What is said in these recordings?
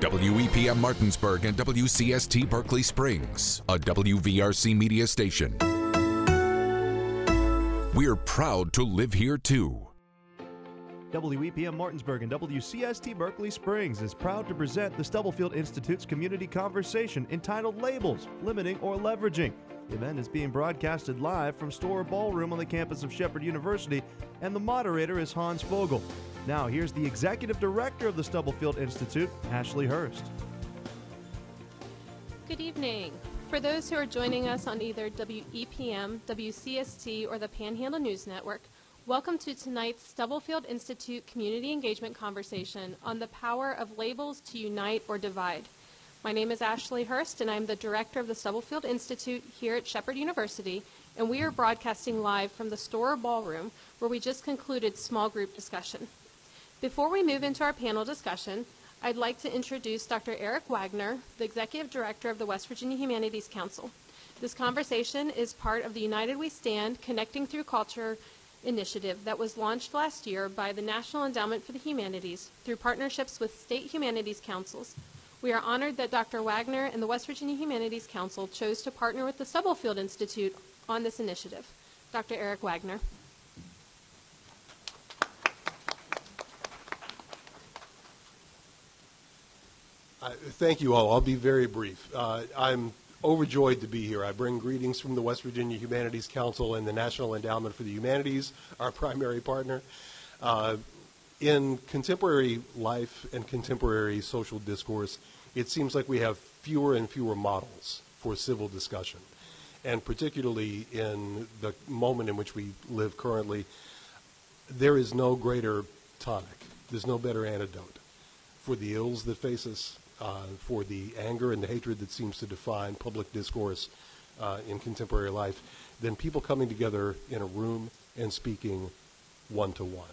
WEPM Martinsburg and WCST Berkeley Springs, a WVRC media station. We're proud to live here too. WEPM Martinsburg and WCST Berkeley Springs is proud to present the Stubblefield Institute's community conversation entitled Labels Limiting or Leveraging. The event is being broadcasted live from Storer Ballroom on the campus of Shepherd University, and the moderator is Hans Vogel. Now, here's the executive director of the Stubblefield Institute, Ashley Hurst. Good evening. For those who are joining us on either WEPM, WCST, or the Panhandle News Network, welcome to tonight's Stubblefield Institute Community Engagement Conversation on the power of labels to unite or divide. My name is Ashley Hurst, and I'm the director of the Stubblefield Institute here at Shepherd University, and we are broadcasting live from the Storer Ballroom, where we just concluded small group discussion. Before we move into our panel discussion, I'd like to introduce Dr. Eric Wagner, the executive director of the West Virginia Humanities Council. This conversation is part of the United We Stand Connecting Through Culture initiative that was launched last year by the National Endowment for the Humanities through partnerships with state humanities councils, we are honored that Dr. Wagner and the West Virginia Humanities Council chose to partner with the Stubblefield Institute on this initiative. Dr. Eric Wagner. Uh, thank you all. I'll be very brief. Uh, I'm overjoyed to be here. I bring greetings from the West Virginia Humanities Council and the National Endowment for the Humanities, our primary partner. Uh, in contemporary life and contemporary social discourse, it seems like we have fewer and fewer models for civil discussion. And particularly in the moment in which we live currently, there is no greater tonic, there's no better antidote for the ills that face us, uh, for the anger and the hatred that seems to define public discourse uh, in contemporary life, than people coming together in a room and speaking one to one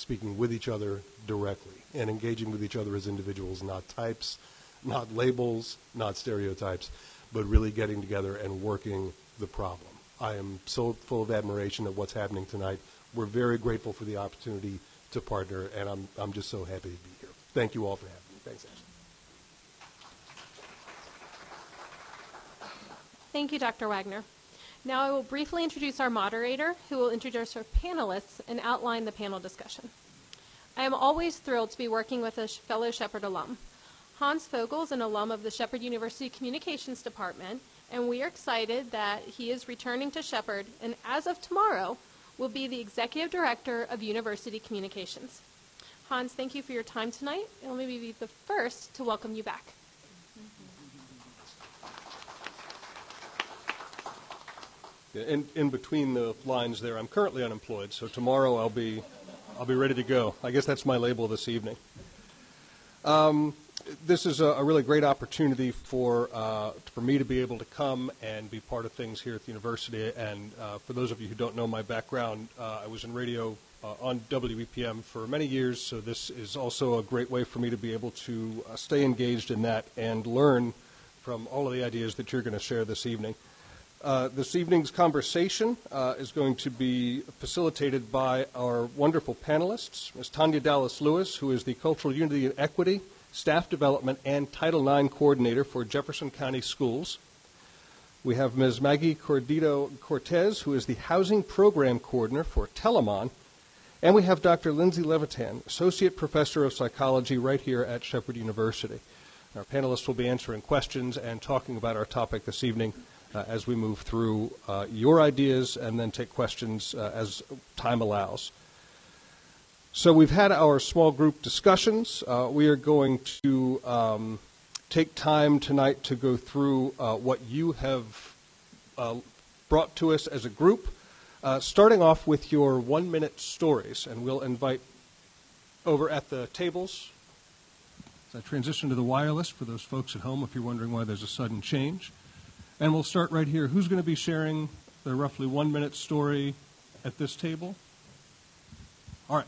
speaking with each other directly and engaging with each other as individuals, not types, not labels, not stereotypes, but really getting together and working the problem. I am so full of admiration at what's happening tonight. We're very grateful for the opportunity to partner, and I'm, I'm just so happy to be here. Thank you all for having me. Thanks, Ashley. Thank you, Dr. Wagner. Now I will briefly introduce our moderator, who will introduce our panelists and outline the panel discussion. I am always thrilled to be working with a fellow Shepherd alum. Hans Vogel is an alum of the Shepherd University Communications Department, and we are excited that he is returning to Shepherd and as of tomorrow will be the Executive Director of University Communications. Hans, thank you for your time tonight, and let me be the first to welcome you back. In, in between the lines there, I'm currently unemployed, so tomorrow I'll be, I'll be ready to go. I guess that's my label this evening. Um, this is a, a, really great opportunity for, uh, for me to be able to come and be part of things here at the university. And uh, for those of you who don't know my background, uh, I was in radio uh, on WEPM for many years, so this is also a great way for me to be able to uh, stay engaged in that and learn from all of the ideas that you're going to share this evening. Uh, this evening's conversation uh, is going to be facilitated by our wonderful panelists, Ms. Tanya Dallas Lewis, who is the Cultural Unity and Equity, Staff Development, and Title IX Coordinator for Jefferson County Schools. We have Ms. Maggie Cordito Cortez, who is the Housing Program Coordinator for Telamon. And we have Dr. Lindsay Levitan, Associate Professor of Psychology right here at Shepherd University. Our panelists will be answering questions and talking about our topic this evening uh, as we move through uh, your ideas and then take questions uh, as time allows. So we've had our small group discussions. Uh, we are going to um, take time tonight to go through uh, what you have uh, brought to us as a group, starting off with your one-minute stories, and we'll invite over at the tables. As I transition to the wireless for those folks at home, if you're wondering why there's a sudden change. And we'll start right here. Who's going to be sharing their roughly one minute story at this table? All right.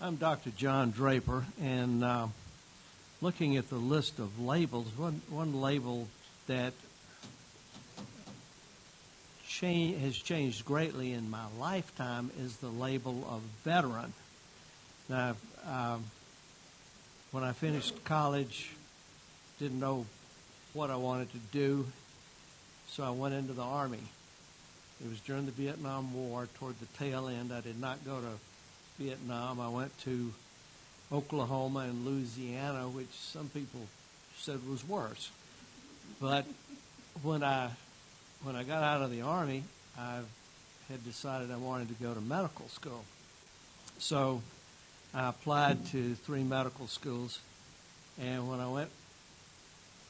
I'm Dr. John Draper, and uh, looking at the list of labels, one, one label that cha- has changed greatly in my lifetime is the label of veteran. Now, um, when I finished college, didn't know what I wanted to do, so I went into the Army. It was during the Vietnam War, toward the tail end. I did not go to Vietnam. I went to Oklahoma and Louisiana, which some people said was worse. But when I when I got out of the army, I had decided I wanted to go to medical school. So I applied to three medical schools, and when I went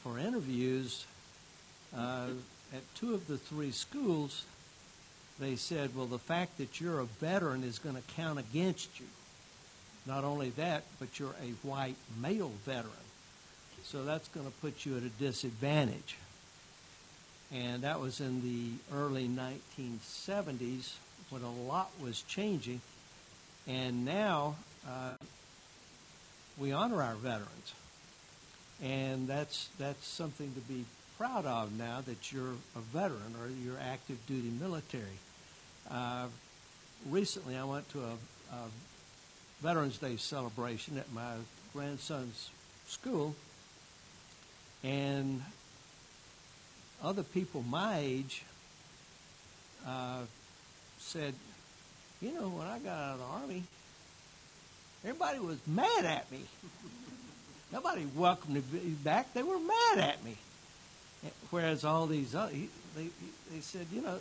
for interviews uh, at two of the three schools, they said, "Well, the fact that you're a veteran is going to count against you." Not only that, but you're a white male veteran. So that's going to put you at a disadvantage. And that was in the early 1970s when a lot was changing. And now uh, we honor our veterans. And that's, that's something to be proud of now that you're a veteran or you're active duty military. Uh, recently, I went to a, a Veterans Day celebration at my grandson's school, and other people my age uh, said, you know, when I got out of the Army, everybody was mad at me. Nobody welcomed me back. They were mad at me. Whereas all these other, they, they said, you know,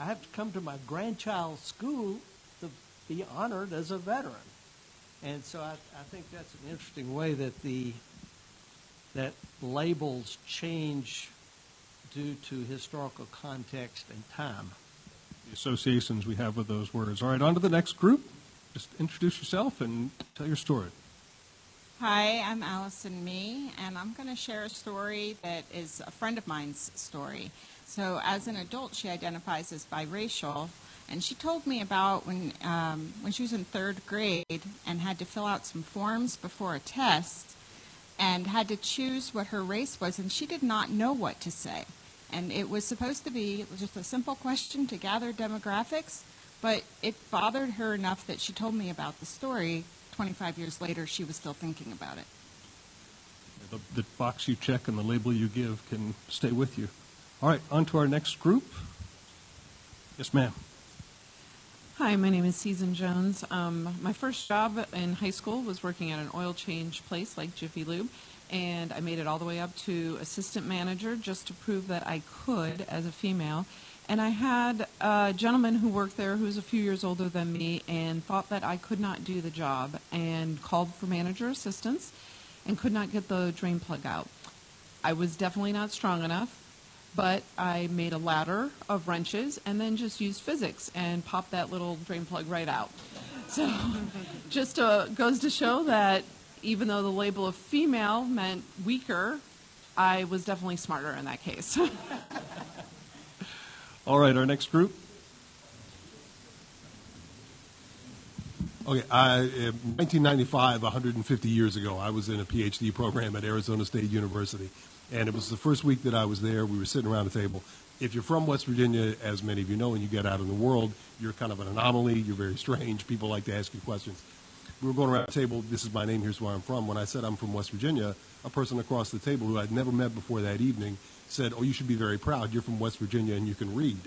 I have to come to my grandchild's school to be honored as a veteran. And so I, I think that's an interesting way that the that labels change due to historical context and time. The associations we have with those words. All right, on to the next group. Just introduce yourself and tell your story. Hi, I'm Allison Mee, and I'm going to share a story that is a friend of mine's story. So, as an adult, she identifies as biracial, and she told me about when um, when she was in third grade and had to fill out some forms before a test, and had to choose what her race was, and she did not know what to say. And it was supposed to be just a simple question to gather demographics, but it bothered her enough that she told me about the story. 25 years later, she was still thinking about it. The, the box you check and the label you give can stay with you. All right, on to our next group. Yes, ma'am. Hi, my name is Susan Jones. Um, my first job in high school was working at an oil change place like Jiffy Lube, and I made it all the way up to assistant manager just to prove that I could as a female. And I had a gentleman who worked there who was a few years older than me and thought that I could not do the job and called for manager assistance and could not get the drain plug out. I was definitely not strong enough but I made a ladder of wrenches and then just used physics and popped that little drain plug right out. So just uh, goes to show that even though the label of female meant weaker, I was definitely smarter in that case. All right, our next group. Okay, I, in 1995, 150 years ago, I was in a PhD program at Arizona State University and it was the first week that I was there. We were sitting around a table. If you're from West Virginia, as many of you know, and you get out in the world, you're kind of an anomaly. You're very strange. People like to ask you questions. We were going around the table. This is my name. Here's where I'm from. When I said I'm from West Virginia, a person across the table who I'd never met before that evening said, "Oh, you should be very proud. You're from West Virginia and you can read."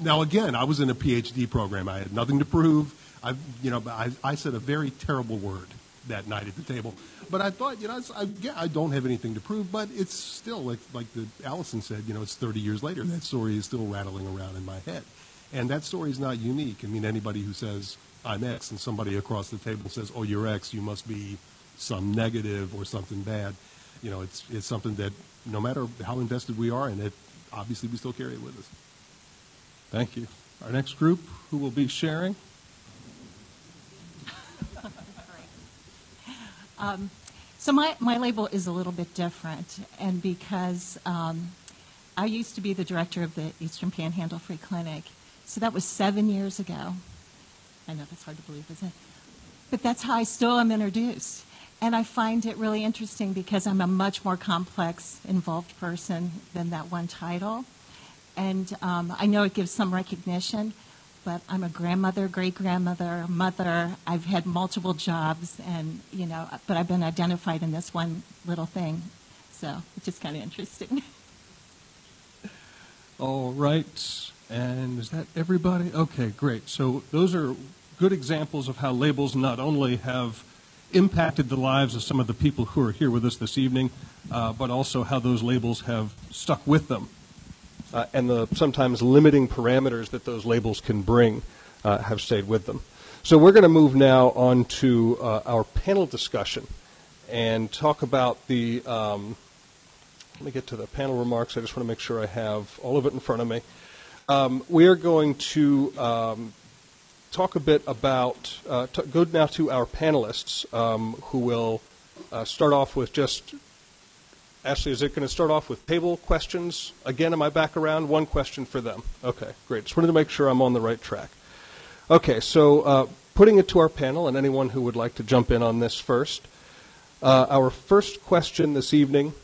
Now, again, I was in a PhD program. I had nothing to prove. I, you know, I, I said a very terrible word that night at the table. But I thought, you know, I, yeah, I don't have anything to prove, but it's still like like the Allison said, you know, it's 30 years later. That story is still rattling around in my head, and that story is not unique. I mean, anybody who says I'm X and somebody across the table says, "Oh, you're X," you must be some negative or something bad. You know, it's it's something that no matter how invested we are in it, obviously we still carry it with us. Thank you. Our next group who will be sharing Um, so my, my label is a little bit different, and because um, I used to be the director of the Eastern Panhandle Free Clinic, so that was seven years ago. I know that's hard to believe, isn't it? But that's how I still am introduced. And I find it really interesting because I'm a much more complex, involved person than that one title. And um, I know it gives some recognition, but I'm a grandmother, great grandmother, mother. I've had multiple jobs, and you know, but I've been identified in this one little thing, so it's just kind of interesting. All right. And is that everybody? Okay, great. So those are good examples of how labels not only have impacted the lives of some of the people who are here with us this evening, uh, but also how those labels have stuck with them. Uh, and the sometimes limiting parameters that those labels can bring uh, have stayed with them. So we're going to move now on to uh, our panel discussion and talk about the. Um, let me get to the panel remarks. I just want to make sure I have all of it in front of me. Um, we are going to um, talk a bit about, uh, t- go now to our panelists um, who will uh, start off with just, Ashley, is it going to start off with table questions? Again, am I back around? One question for them. Okay, great. Just wanted to make sure I'm on the right track. Okay, so uh, putting it to our panel and anyone who would like to jump in on this first. Uh, our first question this evening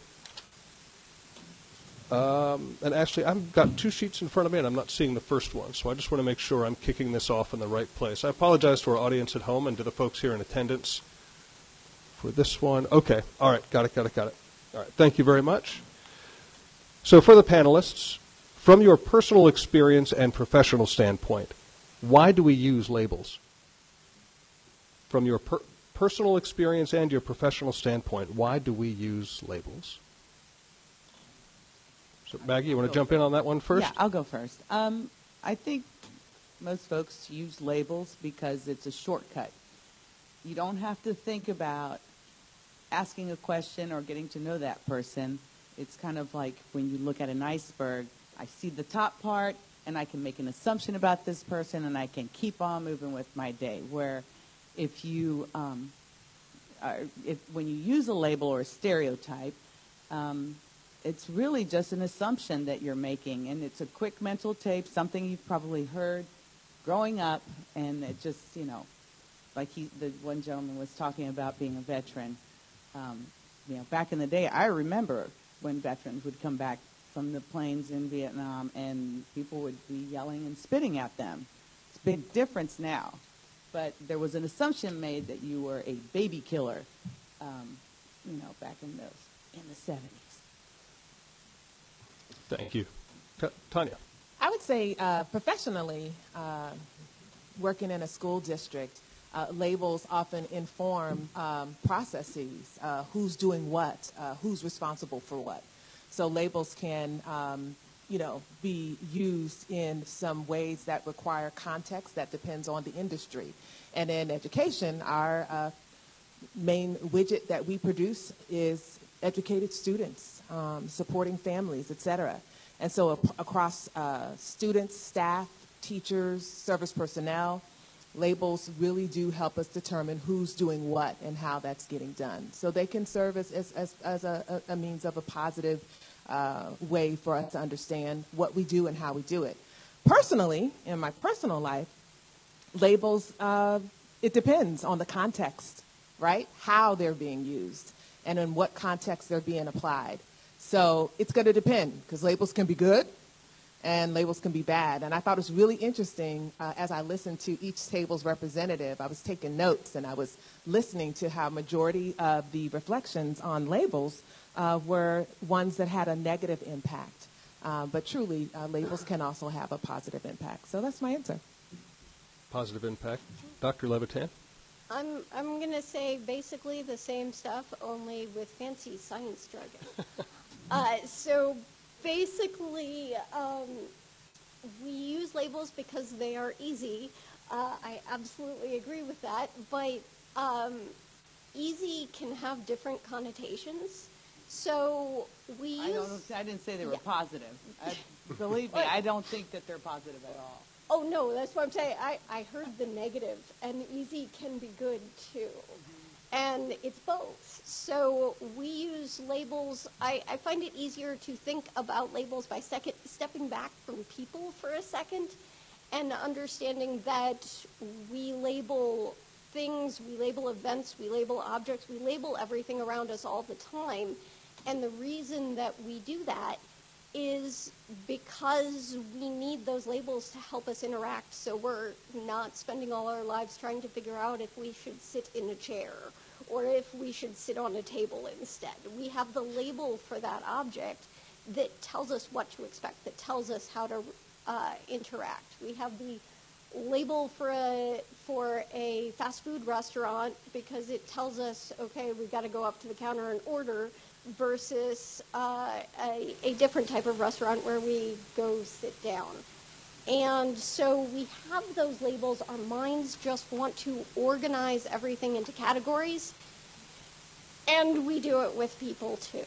um, and actually, I've got two sheets in front of me, and I'm not seeing the first one, so I just want to make sure I'm kicking this off in the right place. I apologize to our audience at home and to the folks here in attendance for this one. Okay, all right, got it, got it, got it. All right, thank you very much. So, for the panelists, from your personal experience and professional standpoint, why do we use labels? From your per- personal experience and your professional standpoint, why do we use labels? So Maggie, you want to jump in on that one first? Yeah, I'll go first. Um, I think most folks use labels because it's a shortcut. You don't have to think about asking a question or getting to know that person. It's kind of like when you look at an iceberg, I see the top part and I can make an assumption about this person and I can keep on moving with my day. Where if you, um, are, if, when you use a label or a stereotype, um, it's really just an assumption that you're making, and it's a quick mental tape, something you've probably heard growing up, and it just, you know, like he, the one gentleman was talking about being a veteran. Um, you know, back in the day, I remember when veterans would come back from the planes in Vietnam, and people would be yelling and spitting at them. It's a big difference now, but there was an assumption made that you were a baby killer, um, you know, back in those in the 70s. Thank you. T- Tanya. I would say uh, professionally, uh, working in a school district, uh, labels often inform um, processes, uh, who's doing what, uh, who's responsible for what. So labels can, um, you know, be used in some ways that require context that depends on the industry. And in education, our uh, main widget that we produce is educated students, um, supporting families, et cetera. And so across uh, students, staff, teachers, service personnel, labels really do help us determine who's doing what and how that's getting done. So they can serve as, as, as, as a, a, means of a positive uh, way for us to understand what we do and how we do it. Personally, in my personal life, labels, uh, it depends on the context, right? How they're being used and in what context they're being applied. So it's going to depend because labels can be good and labels can be bad. And I thought it was really interesting uh, as I listened to each table's representative. I was taking notes and I was listening to how majority of the reflections on labels uh, were ones that had a negative impact. Uh, but truly, uh, labels can also have a positive impact. So that's my answer. Positive impact. Dr. Levitan? I'm, I'm going to say basically the same stuff, only with fancy science jargon. uh, so basically, um, we use labels because they are easy. Uh, I absolutely agree with that, but um, easy can have different connotations. So we I, use. I didn't say they were yeah. positive. I, believe me, I don't think that they're positive at all. Oh no, that's what I'm saying. I, I heard the negative, and easy can be good too. And it's both. So we use labels. I, I find it easier to think about labels by second, stepping back from people for a second and understanding that we label things, we label events, we label objects, we label everything around us all the time. And the reason that we do that is because we need those labels to help us interact so we're not spending all our lives trying to figure out if we should sit in a chair or if we should sit on a table instead. We have the label for that object that tells us what to expect, that tells us how to uh, interact. We have the label for a for a fast food restaurant because it tells us, okay, we've got to go up to the counter and order, versus uh, a, a different type of restaurant where we go sit down. And so we have those labels. Our minds just want to organize everything into categories. And we do it with people too,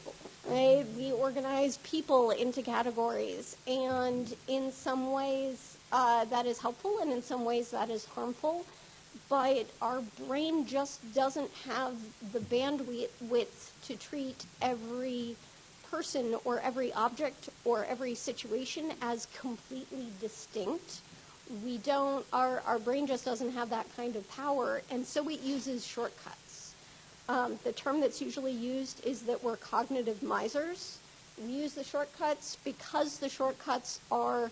right? We organize people into categories. And in some ways, uh, that is helpful, and in some ways, that is harmful. But our brain just doesn't have the bandwidth to treat every person or every object or every situation as completely distinct. We don't, our, our brain just doesn't have that kind of power, and so it uses shortcuts. Um, the term that's usually used is that we're cognitive misers. We use the shortcuts because the shortcuts are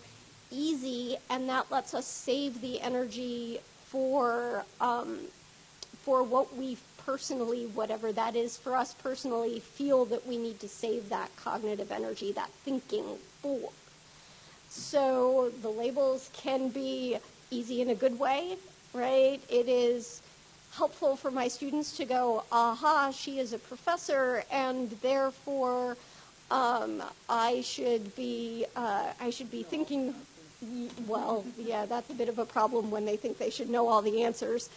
easy, and that lets us save the energy for um, for what we personally, whatever that is for us personally, feel that we need to save that cognitive energy, that thinking for. So the labels can be easy in a good way, right? It is helpful for my students to go, aha, she is a professor, and therefore um, I should be uh, I should be thinking. Well, yeah, that's a bit of a problem when they think they should know all the answers,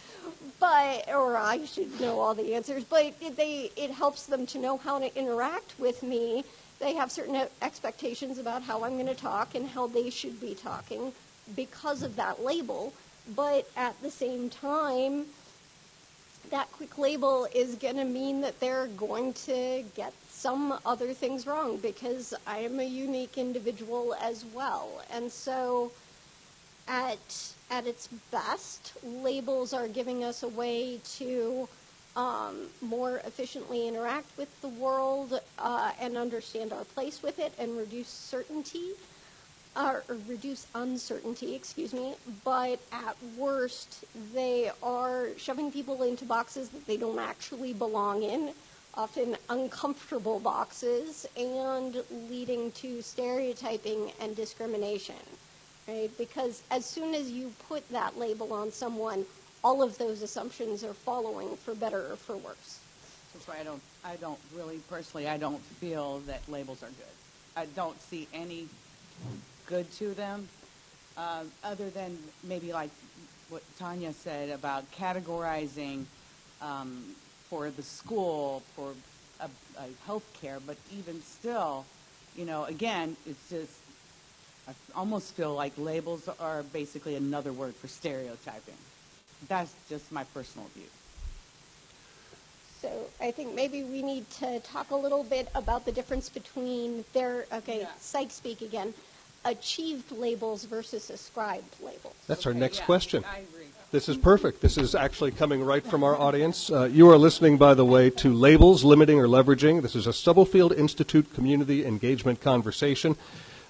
but or I should know all the answers. But they it helps them to know how to interact with me. They have certain expectations about how I'm going to talk and how they should be talking because of that label. But at the same time, that quick label is going to mean that they're going to get some other things wrong because I am a unique individual as well. And so at at its best, labels are giving us a way to um, more efficiently interact with the world uh, and understand our place with it and reduce certainty or reduce uncertainty, excuse me, but at worst, they are shoving people into boxes that they don't actually belong in, often uncomfortable boxes, and leading to stereotyping and discrimination, right? Because as soon as you put that label on someone, all of those assumptions are following for better or for worse. That's why I don't, I don't really, personally, I don't feel that labels are good. I don't see any good to them, uh, other than maybe like what Tanya said about categorizing um, for the school, for a, a health care, but even still, you know, again, it's just, I almost feel like labels are basically another word for stereotyping. That's just my personal view. So I think maybe we need to talk a little bit about the difference between their, okay, yeah. psych speak again, achieved labels versus ascribed labels. That's our next yeah, question. I agree. This is perfect. This is actually coming right from our audience. Uh, you are listening, by the way, to Labels, Limiting or Leveraging. This is a Stubblefield Institute Community Engagement Conversation.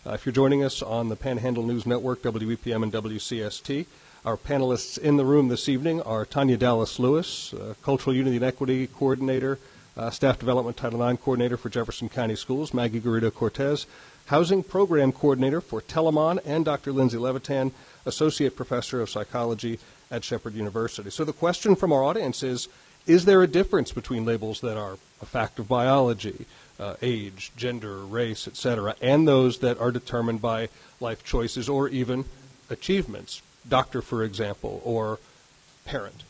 Uh, if you're joining us on the Panhandle News Network, WEPM and WCST, our panelists in the room this evening are Tanya Dallas Lewis, uh, Cultural Unity and Equity Coordinator, uh, Staff Development Title IX Coordinator for Jefferson County Schools, Maggie Garrido Cortez, Housing Program Coordinator for Telamon, and Dr. Lindsay Levitan, Associate Professor of Psychology at Shepherd University. So the question from our audience is Is there a difference between labels that are a fact of biology, uh, age, gender, race, etc., and those that are determined by life choices or even achievements? Doctor, for example, or parent.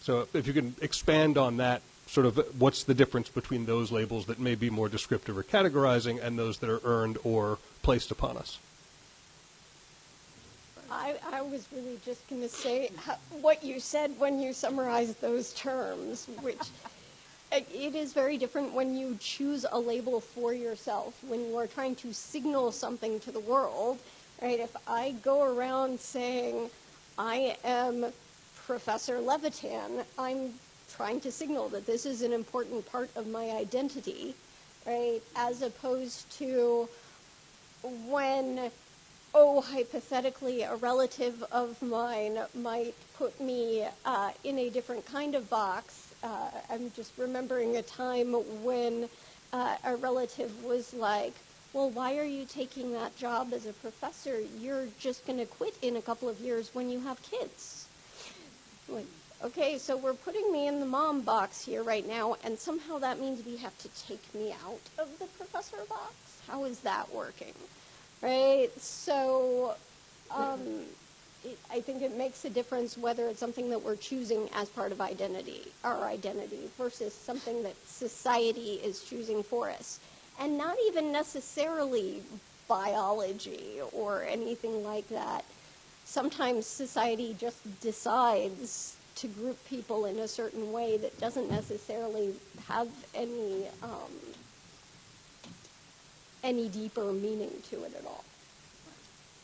So if you can expand on that sort of what's the difference between those labels that may be more descriptive or categorizing and those that are earned or placed upon us? I, I was really just going to say what you said when you summarized those terms, which it is very different when you choose a label for yourself, when you are trying to signal something to the world, right? If I go around saying, I am Professor Levitan, I'm trying to signal that this is an important part of my identity, right? As opposed to when, oh, hypothetically, a relative of mine might put me uh, in a different kind of box. Uh, I'm just remembering a time when uh, a relative was like, well, why are you taking that job as a professor? You're just going to quit in a couple of years when you have kids. Like, okay, so we're putting me in the mom box here right now, and somehow that means we have to take me out of the professor box? How is that working? Right? So, um, it, I think it makes a difference whether it's something that we're choosing as part of identity, our identity, versus something that society is choosing for us. And not even necessarily biology or anything like that. Sometimes society just decides to group people in a certain way that doesn't necessarily have any um, any deeper meaning to it at all.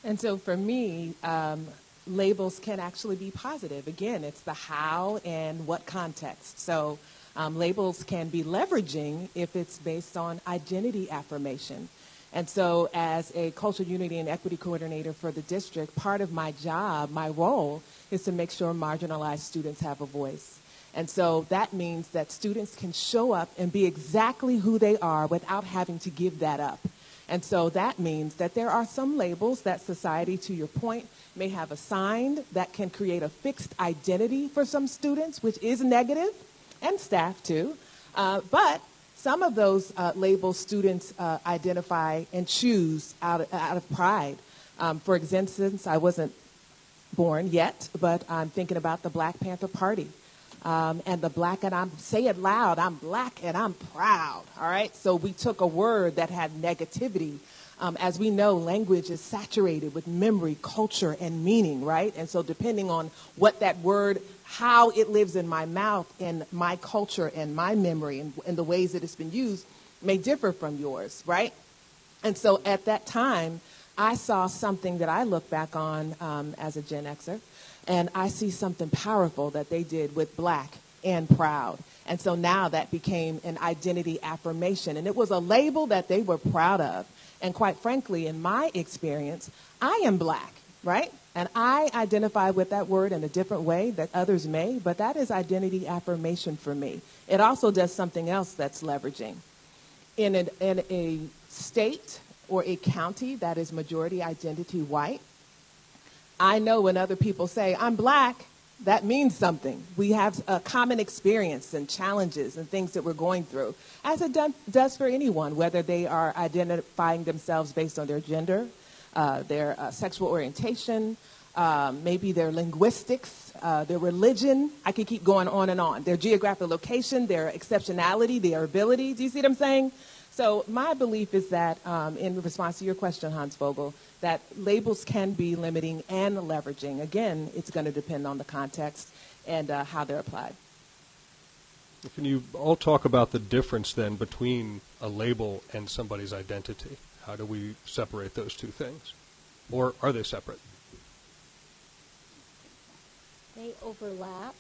And so for me, um, labels can actually be positive. Again, it's the how and what context. So um, labels can be leveraging if it's based on identity affirmation. And so, as a cultural unity and equity coordinator for the district, part of my job, my role, is to make sure marginalized students have a voice. And so that means that students can show up and be exactly who they are without having to give that up. And so that means that there are some labels that society, to your point, may have assigned that can create a fixed identity for some students, which is negative, and staff too. Uh, but some of those uh, labels students uh, identify and choose out of, out of pride. Um, for instance, I wasn't born yet, but I'm thinking about the Black Panther Party. Um, and the black, and I'm, say it loud, I'm black and I'm proud, all right? So we took a word that had negativity. Um, as we know, language is saturated with memory, culture, and meaning, right? And so depending on what that word, how it lives in my mouth and my culture and my memory and, and the ways that it's been used may differ from yours, right? And so at that time, I saw something that I look back on um, as a Gen Xer, and I see something powerful that they did with black and proud. And so now that became an identity affirmation. And it was a label that they were proud of. And quite frankly, in my experience, I am black, right? And I identify with that word in a different way that others may, but that is identity affirmation for me. It also does something else that's leveraging. In, an, in a state or a county that is majority identity white, I know when other people say, I'm black, that means something. We have a common experience and challenges and things that we're going through, as it does for anyone, whether they are identifying themselves based on their gender, uh, their uh, sexual orientation, um, maybe their linguistics, uh, their religion. I could keep going on and on. Their geographic location, their exceptionality, their ability. Do you see what I'm saying? So my belief is that, um, in response to your question, Hans Vogel, that labels can be limiting and leveraging. Again, it's going to depend on the context and uh, how they're applied. Can you all talk about the difference then between a label and somebody's identity? How do we separate those two things? Or are they separate? They overlap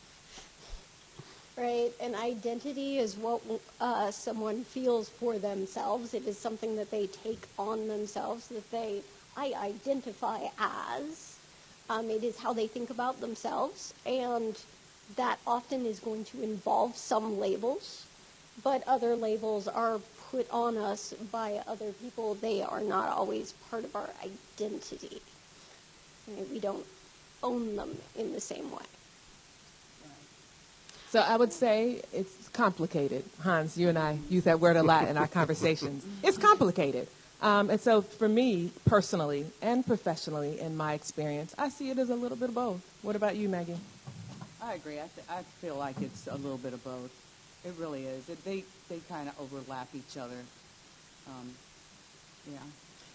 right? An identity is what uh, someone feels for themselves. It is something that they take on themselves, that they, I identify as. Um, it is how they think about themselves, and that often is going to involve some labels, but other labels are put on us by other people. They are not always part of our identity. We don't own them in the same way. So I would say it's complicated. Hans, you and I use that word a lot in our conversations. It's complicated. Um, and so for me personally and professionally, in my experience, I see it as a little bit of both. What about you, Maggie? I agree. I, th- I feel like it's a little bit of both. It really is. It, they they kind of overlap each other. Um, yeah.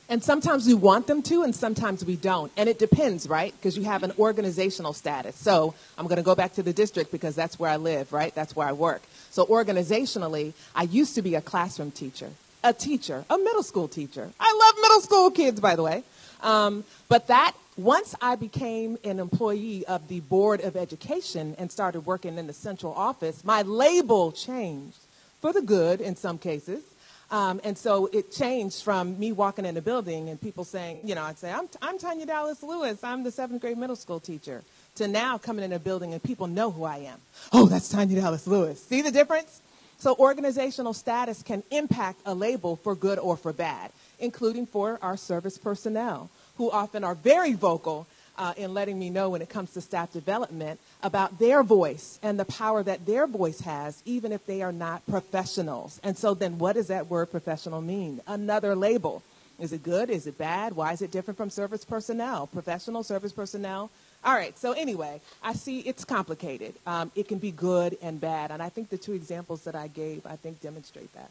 And sometimes we want them to, and sometimes we don't. And it depends, right? Because you have an organizational status. So I'm going to go back to the district because that's where I live, right? That's where I work. So organizationally, I used to be a classroom teacher, a teacher, a middle school teacher. I love middle school kids, by the way. Um, but that, once I became an employee of the Board of Education and started working in the central office, my label changed for the good in some cases Um, and so it changed from me walking in a building and people saying, you know, I'd say, I'm, I'm Tanya Dallas Lewis, I'm the seventh grade middle school teacher, to now coming in a building and people know who I am. Oh, that's Tanya Dallas Lewis. See the difference? So organizational status can impact a label for good or for bad, including for our service personnel, who often are very vocal uh, in letting me know when it comes to staff development about their voice and the power that their voice has, even if they are not professionals. And so then what does that word professional mean? Another label. Is it good? Is it bad? Why is it different from service personnel? Professional service personnel? All right, so anyway, I see it's complicated. Um, it can be good and bad. And I think the two examples that I gave, I think, demonstrate that.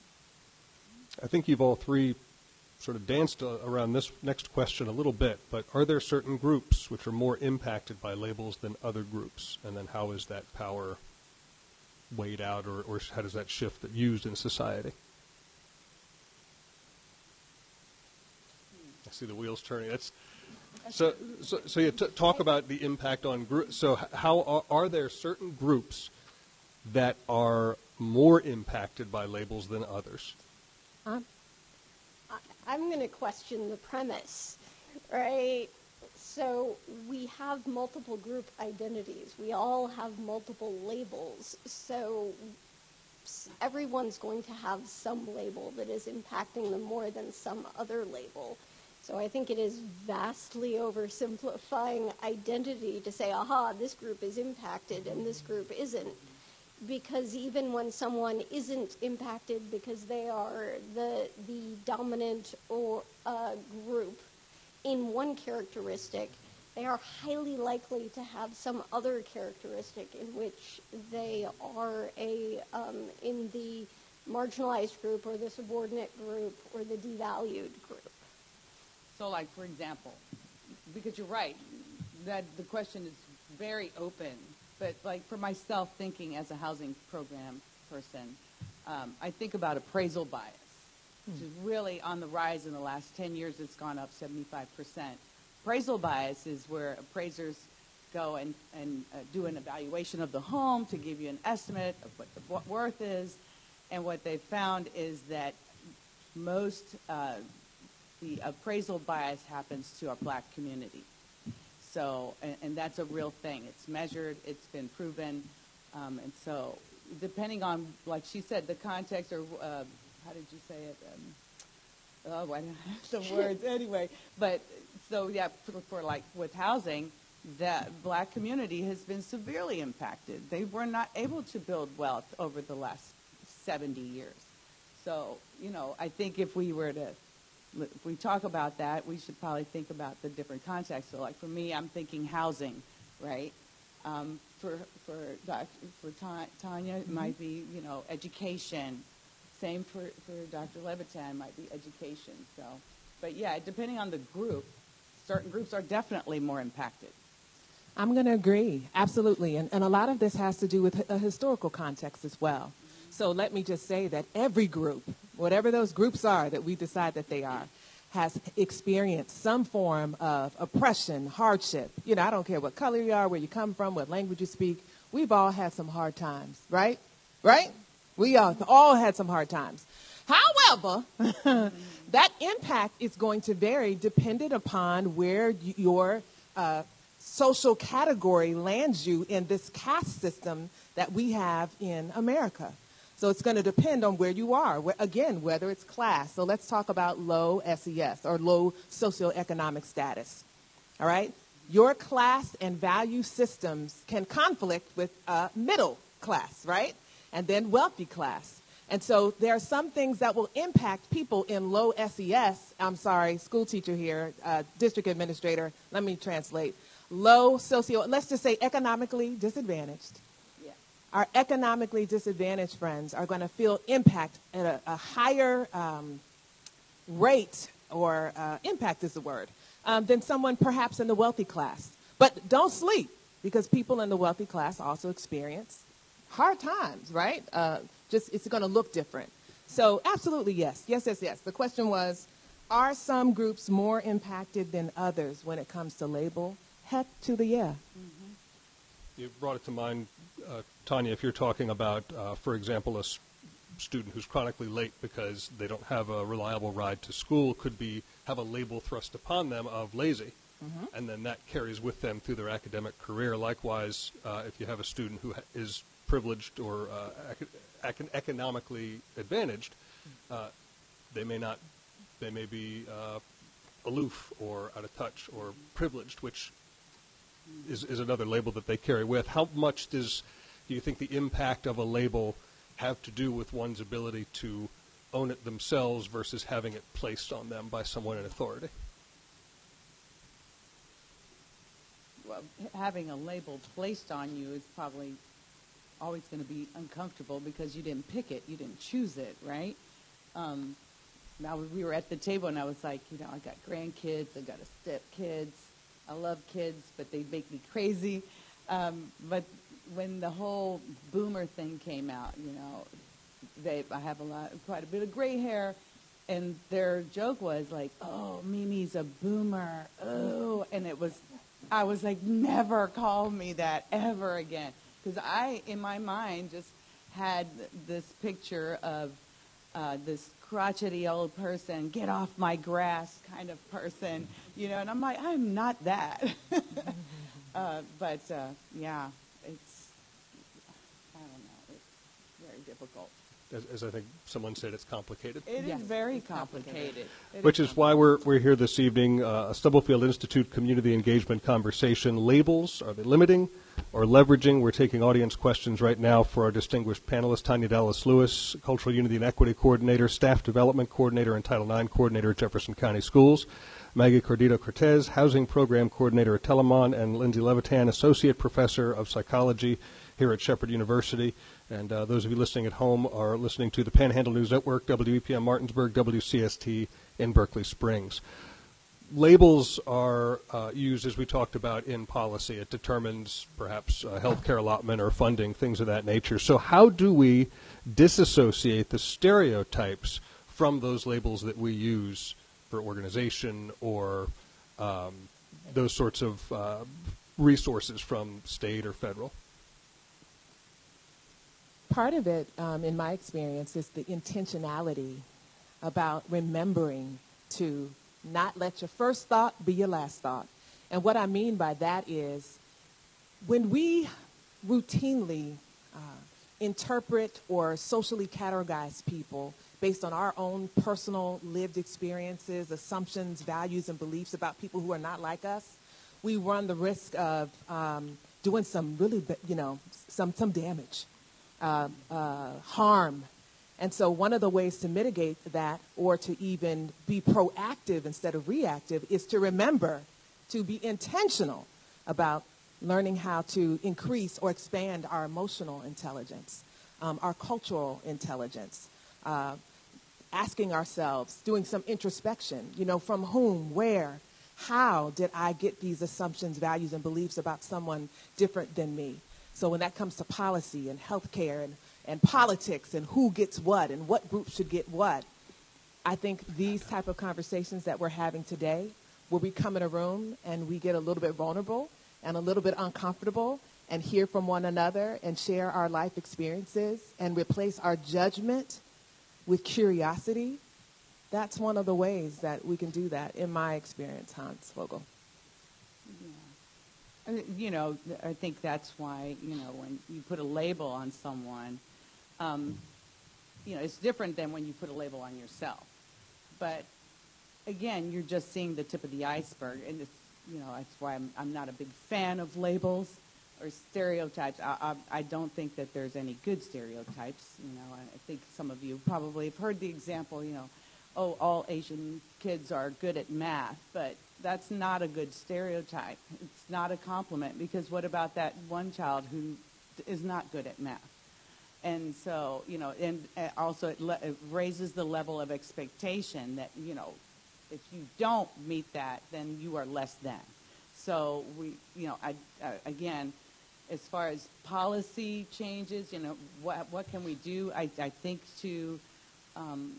I think you've all three sort of danced uh, around this next question a little bit, but are there certain groups which are more impacted by labels than other groups? And then how is that power weighed out, or, or how does that shift that used in society? I see the wheels turning. That's so. So, so you talk about the impact on groups. So, how are, are there certain groups that are more impacted by labels than others? Um, I'm going to question the premise, right? So we have multiple group identities. We all have multiple labels. So everyone's going to have some label that is impacting them more than some other label. So I think it is vastly oversimplifying identity to say, aha, this group is impacted and this group isn't because even when someone isn't impacted because they are the the dominant or uh, group in one characteristic, they are highly likely to have some other characteristic in which they are a um, in the marginalized group or the subordinate group or the devalued group. So, like for example, because you're right, that the question is very open but like for myself, thinking as a housing program person, um, I think about appraisal bias, which is really on the rise in the last 10 years. It's gone up 75%. Appraisal bias is where appraisers go and, and uh, do an evaluation of the home to give you an estimate of what the worth is. And what they found is that most uh, the appraisal bias happens to our black community. So, and, and, that's a real thing. It's measured, it's been proven. Um, and so, depending on, like she said, the context or uh, how did you say it? Um, oh, I don't have the words anyway. But so, yeah, for, for like with housing, that black community has been severely impacted. They were not able to build wealth over the last 70 years. So, you know, I think if we were to if we talk about that, we should probably think about the different contexts. So, like for me, I'm thinking housing, right? Um, for for Dr., for Tanya, it mm-hmm. might be you know education. Same for for Dr. Levitan, might be education. So, but yeah, depending on the group, certain groups are definitely more impacted. I'm going to agree, absolutely, and and a lot of this has to do with a historical context as well. So let me just say that every group, whatever those groups are that we decide that they are, has experienced some form of oppression, hardship. You know, I don't care what color you are, where you come from, what language you speak. We've all had some hard times, right? Right? We all, all had some hard times. However, that impact is going to vary dependent upon where your uh, social category lands you in this caste system that we have in America. So it's going to depend on where you are. Again, whether it's class. So let's talk about low SES or low socioeconomic status. All right? Your class and value systems can conflict with uh, middle class, right? And then wealthy class. And so there are some things that will impact people in low SES. I'm sorry, school teacher here, uh, district administrator. Let me translate. Low socio, let's just say economically disadvantaged our economically disadvantaged friends are going to feel impact at a, a higher um, rate, or uh, impact is the word, um, than someone perhaps in the wealthy class. But don't sleep, because people in the wealthy class also experience hard times, right? Uh, just it's going to look different. So, absolutely, yes. Yes, yes, yes. The question was Are some groups more impacted than others when it comes to label? Heck to the yeah. Mm-hmm. You brought it to mind uh, Tanya, if you're talking about, uh, for example, a s- student who's chronically late because they don't have a reliable ride to school could be have a label thrust upon them of lazy, Mhm. and then that carries with them through their academic career. Likewise, uh, if you have a student who ha- is privileged or uh, ec- economically advantaged, uh, they may not, they may be uh, aloof or out of touch or privileged, which is, is another label that they carry with. How much does do you think the impact of a label have to do with one's ability to own it themselves versus having it placed on them by someone in authority? well, having a label placed on you is probably always going to be uncomfortable because you didn't pick it, you didn't choose it, right? Um, now we were at the table and I was like, you know, I got grandkids, I got a step kids, I love kids, but they make me crazy. Um, but when the whole boomer thing came out, you know, they I have a lot, quite a bit of gray hair, and their joke was like, "Oh, Mimi's a boomer." Oh, and it was, I was like, "Never call me that ever again," because I, in my mind, just had this picture of uh, this crotchety old person, get off my grass kind of person, you know, and I'm like, I'm not that. uh, but uh, yeah, it's, I don't know, it's very difficult. As, as I think someone said, it's complicated. It is Yes, very complicated. complicated. It Which is why we're, we're here this evening, uh, a Stubblefield Institute community engagement conversation. Labels, are they limiting or leveraging? We're taking audience questions right now for our distinguished panelists, Tanya Dallas Lewis, Cultural Unity and Equity Coordinator, Staff Development Coordinator, and Title IX Coordinator at Jefferson County Schools. Maggie Cordito Cortez, Housing Program Coordinator at Telamon, and Lindsay Levitan, Associate Professor of Psychology here at Shepherd University. And uh, those of you listening at home are listening to the Panhandle News Network, WEPM Martinsburg, WCST in Berkeley Springs. Labels are uh, used, as we talked about, in policy. It determines perhaps uh, health care allotment or funding, things of that nature. So, how do we disassociate the stereotypes from those labels that we use for organization or um, those sorts of uh, resources from state or federal? Part of it, um, in my experience, is the intentionality about remembering to not let your first thought be your last thought. And what I mean by that is when we routinely uh, interpret or socially categorize people based on our own personal lived experiences, assumptions, values, and beliefs about people who are not like us, we run the risk of um, doing some really, you know, some, some damage, uh, uh, harm. And so one of the ways to mitigate that or to even be proactive instead of reactive is to remember to be intentional about learning how to increase or expand our emotional intelligence, um, our cultural intelligence, uh, asking ourselves, doing some introspection, you know, from whom, where, how did I get these assumptions, values, and beliefs about someone different than me? So when that comes to policy and healthcare and, and politics and who gets what and what group should get what, I think these type of conversations that we're having today, where we come in a room and we get a little bit vulnerable and a little bit uncomfortable and hear from one another and share our life experiences and replace our judgment with curiosity, that's one of the ways that we can do that, in my experience, Hans Fogle. Uh, You know, I think that's why, you know, when you put a label on someone, um, you know, it's different than when you put a label on yourself. But again, you're just seeing the tip of the iceberg. And it's, you know, that's why I'm, I'm not a big fan of labels or stereotypes. I, I, I don't think that there's any good stereotypes. You know, I think some of you probably have heard the example, you know, oh, all Asian kids are good at math, but that's not a good stereotype. It's not a compliment because what about that one child who is not good at math? And so, you know, and uh, also it, le- it raises the level of expectation that, you know, if you don't meet that, then you are less than. So we, you know, I, uh, again, as far as policy changes, you know, what, what can we do? I, I think to um,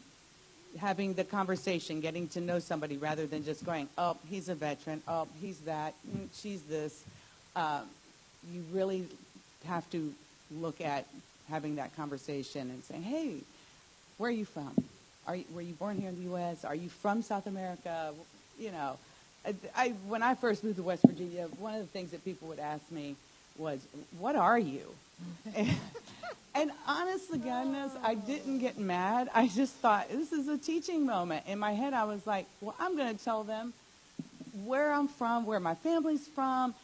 having the conversation, getting to know somebody rather than just going, oh, he's a veteran, oh, he's that, mm, she's this. Um, you really have to look at having that conversation and saying, hey, where are you from? Are you, were you born here in the U.S.? Are you from South America? You know, I, I, when I first moved to West Virginia, one of the things that people would ask me was, "What are you?" and, and honest to goodness, I didn't get mad. I just thought this is a teaching moment. In my head, I was like, "Well, I'm going to tell them where I'm from, where my family's from."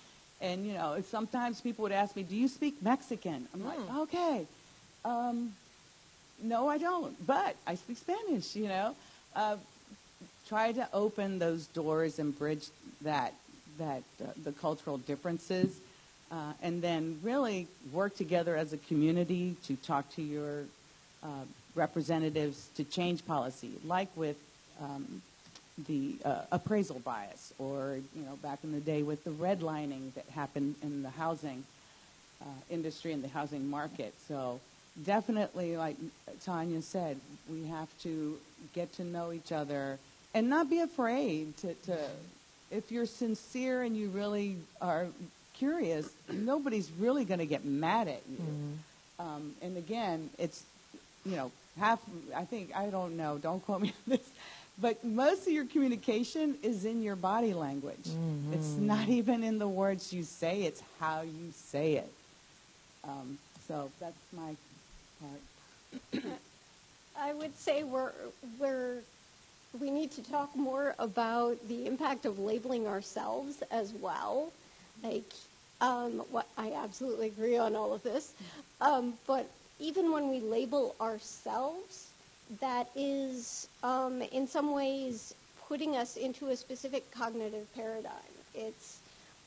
And you know, sometimes people would ask me, "Do you speak Mexican?" I'm like, "Okay." Um, no, I don't, but I speak Spanish, you know. Uh, try to open those doors and bridge that, that uh, the cultural differences, uh, and then really work together as a community to talk to your uh, representatives to change policy, like with um, the uh, appraisal bias, or you know, back in the day with the redlining that happened in the housing uh, industry and the housing market. So definitely, like Tanya said, we have to get to know each other and not be afraid to, to if you're sincere and you really are curious, nobody's really going to get mad at you. Mm-hmm. Um, and again, it's, you know, half, I think, I don't know, don't quote me on this, but most of your communication is in your body language. Mm-hmm. It's not even in the words you say, it's how you say it. Um, so that's my part. I would say we're, we're, we need to talk more about the impact of labeling ourselves as well. Like, um, what, I absolutely agree on all of this. Um, but even when we label ourselves, that is, um, in some ways, putting us into a specific cognitive paradigm. It's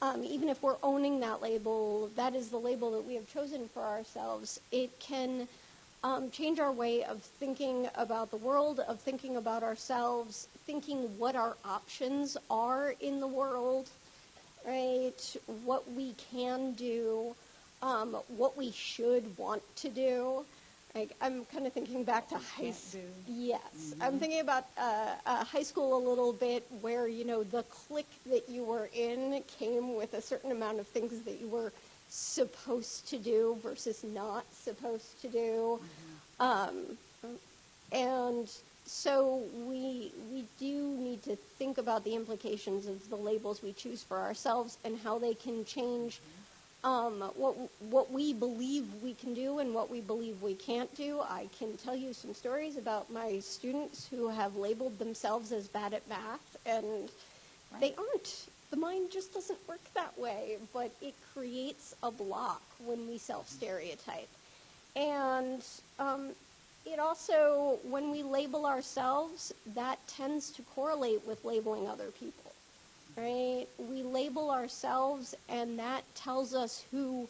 um, even if we're owning that label, that is the label that we have chosen for ourselves. It can um, change our way of thinking about the world, of thinking about ourselves, thinking what our options are in the world, right? What we can do, um, what we should want to do. Like I'm kind of thinking back to high school. Yes, I'm thinking about uh, uh, high school a little bit, where you know the clique that you were in came with a certain amount of things that you were supposed to do versus not supposed to do, um, and so we we do need to think about the implications of the labels we choose for ourselves and how they can change um, what what we believe we can do and what we believe we can't do. I can tell you some stories about my students who have labeled themselves as bad at math, and they aren't. The mind just doesn't work that way, but it creates a block when we self-stereotype, and um, it also, when we label ourselves, that tends to correlate with labeling other people right? We label ourselves, and that tells us who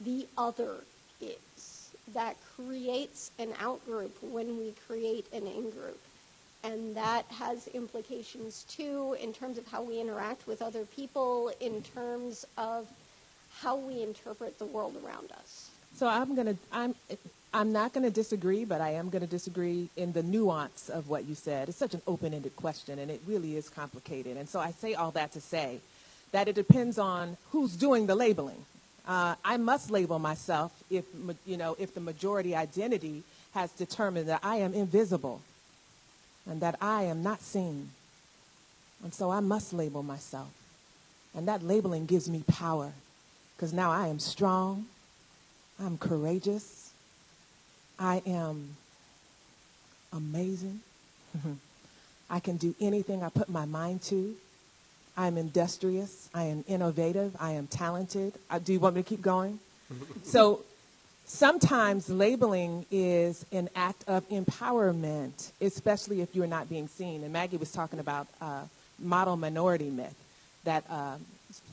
the other is. That creates an outgroup when we create an in-group. And that has implications too in terms of how we interact with other people, in terms of how we interpret the world around us. So I'm gonna I'm I'm not gonna disagree, but I am gonna disagree in the nuance of what you said. It's such an open-ended question, and it really is complicated. And so I say all that to say that it depends on who's doing the labeling. Uh, I must label myself if you know if the majority identity has determined that I am invisible and that I am not seen, and so I must label myself. And that labeling gives me power because now I am strong. I'm courageous. I am amazing. I can do anything I put my mind to. I am industrious. I am innovative. I am talented. Uh, do you want me to keep going? so sometimes labeling is an act of empowerment, especially if you're not being seen. And Maggie was talking about uh, model minority myth that, uh,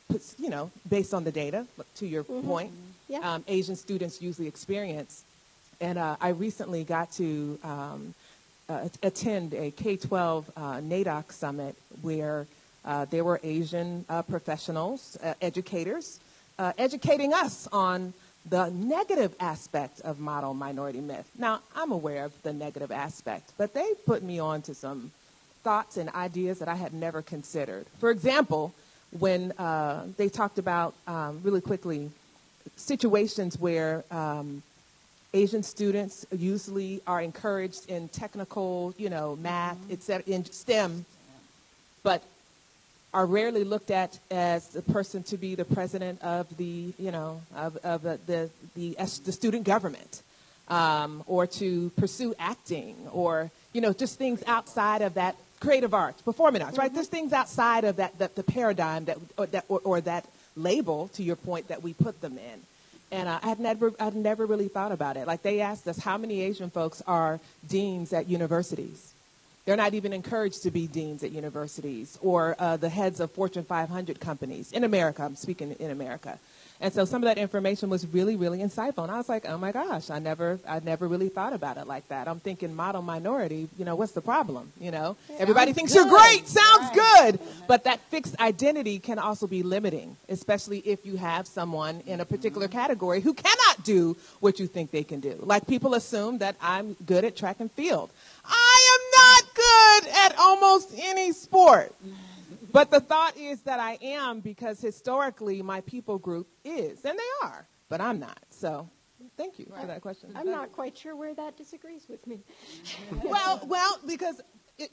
puts, you know, based on the data, to your Mhm. point, Yeah. um, Asian students usually experience. And uh, I recently got to um, uh, attend a K 12 uh, NADOC summit where uh, there were Asian uh, professionals, uh, educators, educating us on the negative aspect of model minority myth. Now, I'm aware of the negative aspect, but they put me on to some thoughts and ideas that I had never considered. For example, when uh, they talked about, um, really quickly, situations where um, Asian students usually are encouraged in technical, you know, math, Mm-hmm. et cetera, in STEM, but are rarely looked at as the person to be the president of the, you know, of, of the, the, the, the student government, um, or to pursue acting, or, you know, just things outside of that creative arts, performing arts, right? There's things outside of that, that the paradigm that, or, that, or, or that label, to your point, that we put them in. And I had never, I'd never really thought about it. Like they asked us, how many Asian folks are deans at universities? They're not even encouraged to be deans at universities or uh, the heads of Fortune 500 companies in America. I'm speaking in America. And so some of that information was really, really insightful. And I was like, oh my gosh, I never, I never really thought about it like that. I'm thinking model minority, you know, what's the problem? You know, everybody thinks you're great, sounds good. But that fixed identity can also be limiting, especially if you have someone in a particular mm-hmm. category who cannot do what you think they can do. Like people assume that I'm good at track and field. I am not good at almost any sport. But the thought is that I am because historically my people group is, and they are, but I'm not. So thank you for that question. I'm not quite sure where that disagrees with me. well, well, because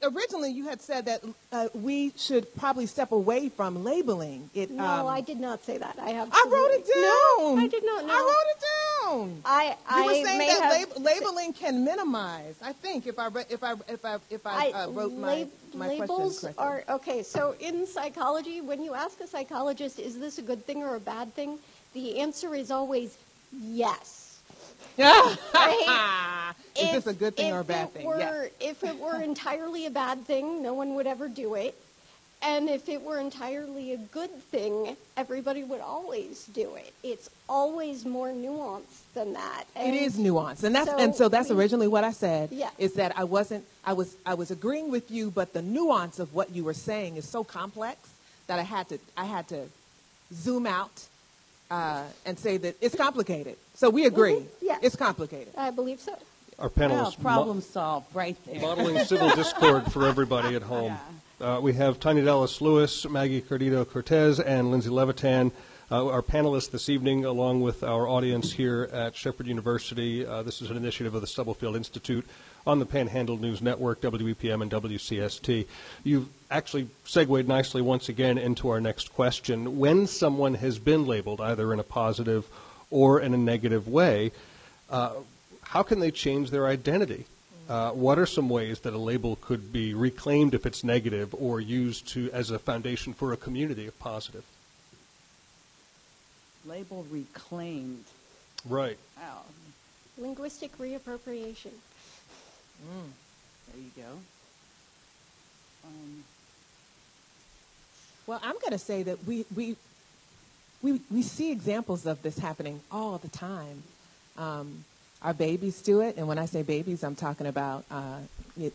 originally you had said that uh, we should probably step away from labeling it. No, um, I did not say that. I have. I wrote it down. No, I did not know. I wrote it down. I, I you were saying that lab- labeling can minimize. I think if I if I if I if I, uh, wrote my my labels question are okay. So in psychology, when you ask a psychologist, "Is this a good thing or a bad thing?" the answer is always yes. Right? Is If- this a good thing or a bad thing? Were. If it were entirely a bad thing, no one would ever do it. And if it were entirely a good thing, everybody would always do it. It's always more nuanced than that. It And is nuanced, and that's so and so that's we- originally what I said. Yeah. Is that I wasn't I was I was agreeing with you, but the nuance of what you were saying is so complex that I had to I had to zoom out uh, and say that it's complicated. So we agree. Mhm, yes. It's complicated. I believe so. Our panelists mo- problem solved right there. modeling civil discord for everybody at home. Uh, we have Tanya Dallas Lewis, Maggie Cardito Cortez, and Lindsay Levitan, uh, our panelists this evening, along with our audience here at Shepherd University. Uh, this is an initiative of the Stubblefield Institute on the Panhandle News Network, WEPM and WCST. You've actually segued nicely once again into our next question. When someone has been labeled either in a positive or in a negative way, uh, how can they change their identity? Uh, what are some ways that a label could be reclaimed if it's negative or used to as a foundation for a community if positive? Label reclaimed. Right. Wow. Linguistic reappropriation. There you go. Um, Well, I'm going to say that we, we, we, we see examples of this happening all the time. Um, our babies do it, and when I say babies, I'm talking about, uh,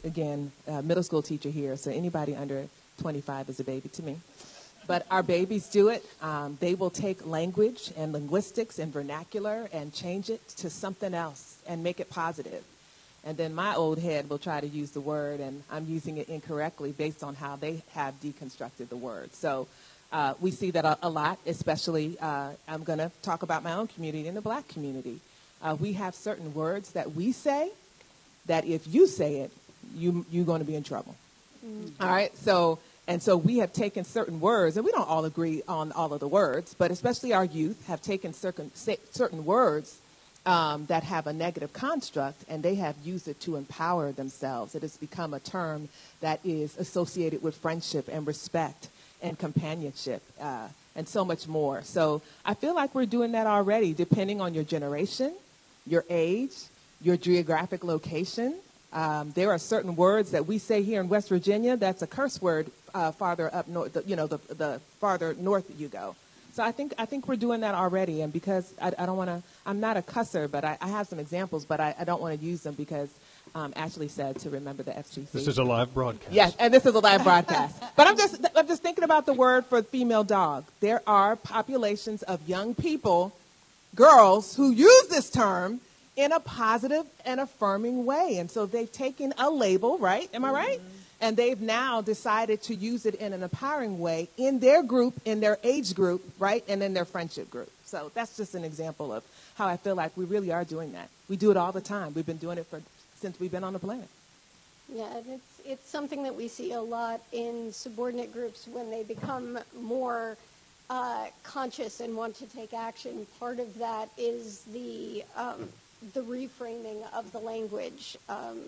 again, a middle school teacher here, so anybody under 25 is a baby to me. But our babies do it. Um, they will take language and linguistics and vernacular and change it to something else and make it positive. And then my old head will try to use the word, and I'm using it incorrectly based on how they have deconstructed the word. So uh, we see that a, a lot, especially uh, I'm going to talk about my own community and the black community. Uh, we have certain words that we say that if you say it, you, you're going to be in trouble. All right, so and so we have taken certain words, and we don't all agree on all of the words, but especially our youth have taken certain certain words um, that have a negative construct, and they have used it to empower themselves. It has become a term that is associated with friendship and respect and companionship, uh, and so much more. So I feel like we're doing that already, depending on your generation, your age, your geographic location. Um, there are certain words that we say here in West Virginia that's a curse word uh, farther up north, you know, the, the farther north you go. So I think I think we're doing that already, and because I, I don't want to, I'm not a cusser, but I, I have some examples, but I, I don't want to use them because um, Ashley said to remember the FCC. This is a live broadcast. Yes, and this is a live broadcast. But I'm just I'm just thinking about the word for female dog. There are populations of young people, girls, who use this term in a positive and affirming way. And so they've taken a label, right? Am I right? And they've now decided to use it in an empowering way in their group, in their age group, right? And in their friendship group. So that's just an example of how I feel like we really are doing that. We do it all the time. We've been doing it for since we've been on the planet. Yeah, and it's it's something that we see a lot in subordinate groups when they become more uh, conscious and want to take action. Part of that is the um, the reframing of the language. Um,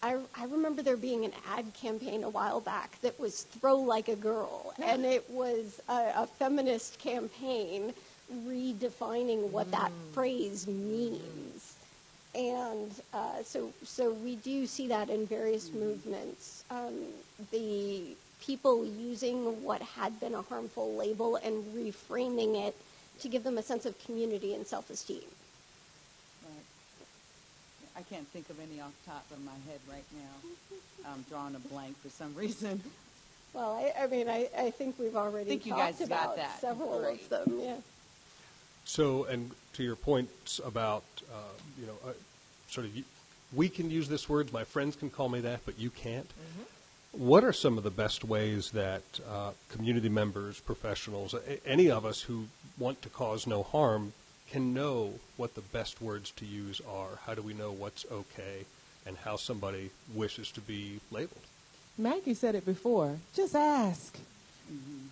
I, I remember there being an ad campaign a while back that was "Throw Like a Girl," and it was a, a feminist campaign redefining what that phrase means. And uh, so, so we do see that in various movements. Um, the people using what had been a harmful label and reframing it to give them a sense of community and self-esteem. Right. I can't think of any off the top of my head right now. I'm drawing a blank for some reason. Well, I, I mean, I, I think we've already think you talked guys got about that. several Great. of them. Yeah. So, and to your points about, uh, you know, uh, sort of, we can use this word, my friends can call me that, but you can't. What are some of the best ways that uh, community members, professionals, a- any of us who want to cause no harm can know what the best words to use are? How do we know what's okay and how somebody wishes to be labeled? Maggie said it before. Just ask.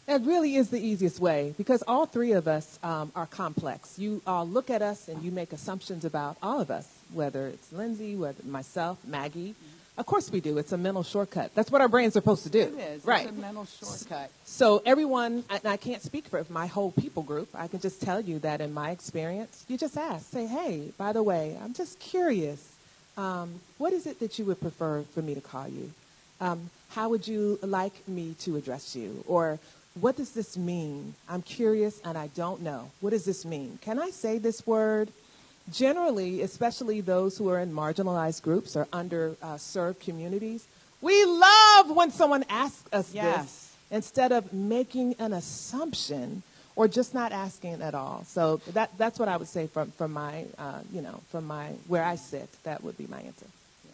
That really is the easiest way because all three of us um, are complex. You all look at us and you make assumptions about all of us, whether it's Lindsay, whether myself, Maggie. Of course we do. It's a mental shortcut. That's what our brains are supposed to do. It is. Right. It's a mental shortcut. So everyone, and I can't speak for my whole people group. I can just tell you that in my experience, you just ask, say, "Hey, by the way, I'm just curious. Um, what is it that you would prefer for me to call you? Um, how would you like me to address you? Or what does this mean? I'm curious and I don't know. What does this mean? Can I say this word? Generally, especially those who are in marginalized groups or underserved communities, we love when someone asks us this Yes. instead of making an assumption or just not asking at all. So that that's what I would say from from my uh, you know from my where I sit. That would be my answer. Yeah.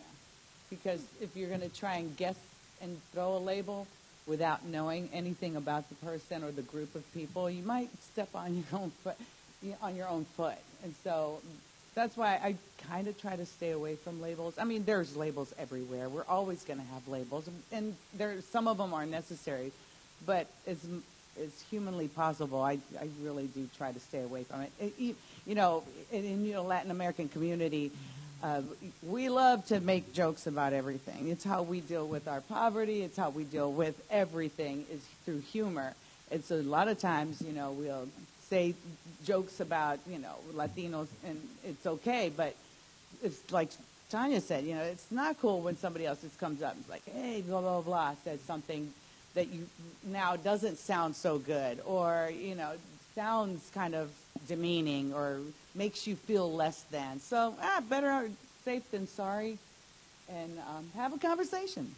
Because if you're going to try and guess and throw a label without knowing anything about the person or the group of people, you might step on your own foot, on your own foot. And so that's why I kind of try to stay away from labels. I mean, there's labels everywhere. We're always going to have labels, and there some of them are necessary, but as as humanly possible, I, I really do try to stay away from it. It- you- know, in, in Latin American community, uh, we love to make jokes about everything. It's how we deal with our poverty. It's how we deal with everything is through humor. And so a lot of times, you know, we'll say jokes about, you know, Latinos, and it's okay. But it's like Tanya said, you know, it's not cool when somebody else just comes up and is like, hey, blah, blah, blah, says something that you now doesn't sound so good or, you know, sounds kind of demeaning or makes you feel less than. So, ah, better safe than sorry and um, have a conversation.